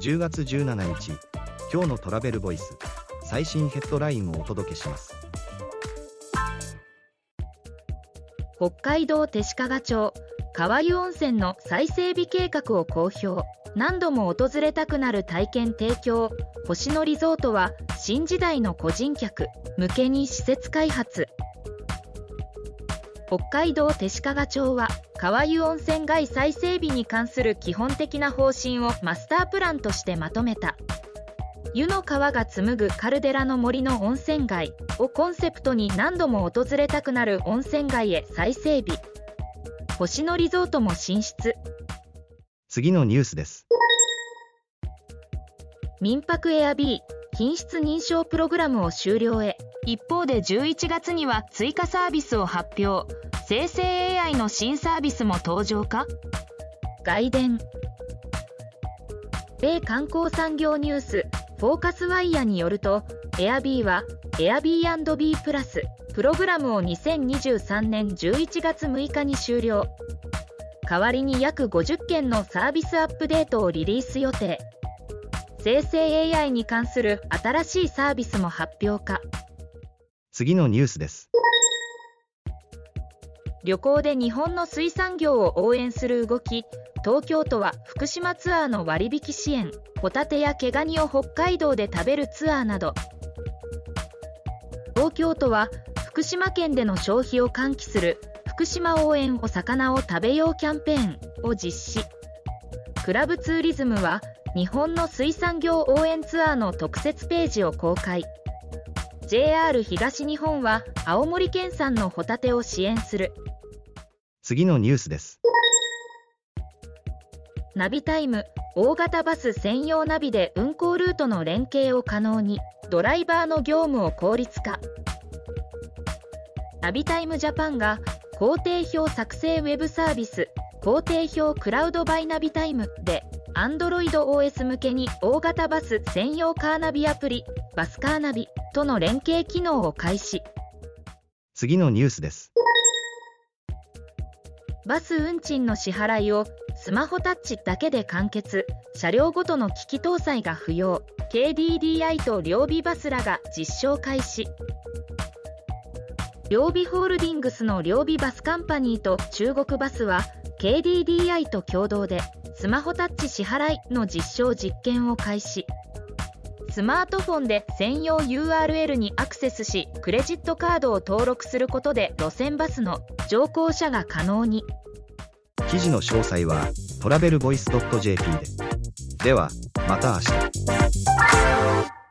10月17日今日のトラベルボイス最新ヘッドラインをお届けします。北海道弟子屈町川湯温泉の再整備計画を公表。何度も訪れたくなる体験提供。星野リゾートは新時代の個人客向けに施設開発。北海道弟子屈町は川湯温泉街再整備に関する基本的な方針をマスタープランとしてまとめた。湯の川が紡ぐカルデラの森の温泉街をコンセプトに何度も訪れたくなる温泉街へ再整備。星野リゾートも進出。次のニュースです。民泊エアビー品質認証プログラムを終了へ。一方で11月には追加サービスを発表。生成 AI の新サービスも登場か？外伝。米観光産業ニュース。フォーカスワイヤーによると Airb は Airb&B プラス。プログラムを2023年11月6日に終了。代わりに約50件のサービスアップデートをリリース予定。生成 AI に関する新しいサービスも発表か。次のニュースです。旅行で日本の水産業を応援する動き。東京都は福島ツアーの割引支援。ホタテや毛ガニを北海道で食べるツアーなど。東京都は福島県での消費を喚起する。福島応援お魚を食べようキャンペーンを実施。クラブツーリズムは日本の水産業応援ツアーの特設ページを公開。JR 東日本は青森県産のホタテを支援する。次のニュースです。ナビタイム大型バス専用ナビで運行ルートの連携を可能にドライバーの業務を効率化。ナビタイムジャパンが工程表作成ウェブサービス工程表クラウドバイナビタイムで AndroidOS 向けに大型バス専用カーナビアプリバスカーナビとの連携機能を開始。次のニュースです。バス運賃の支払いをスマホタッチだけで完結。車両ごとの機器搭載が不要。KDDI と両備バスらが実証開始。両備ホールディングスの両備バスカンパニーと中国バスは KDDI と共同でスマホタッチ支払いの実証実験を開始。スマートフォンで専用 URL にアクセスしクレジットカードを登録することで路線バスの乗降者が可能に。記事の詳細はトラベルボイス .jp で。ではまた明日。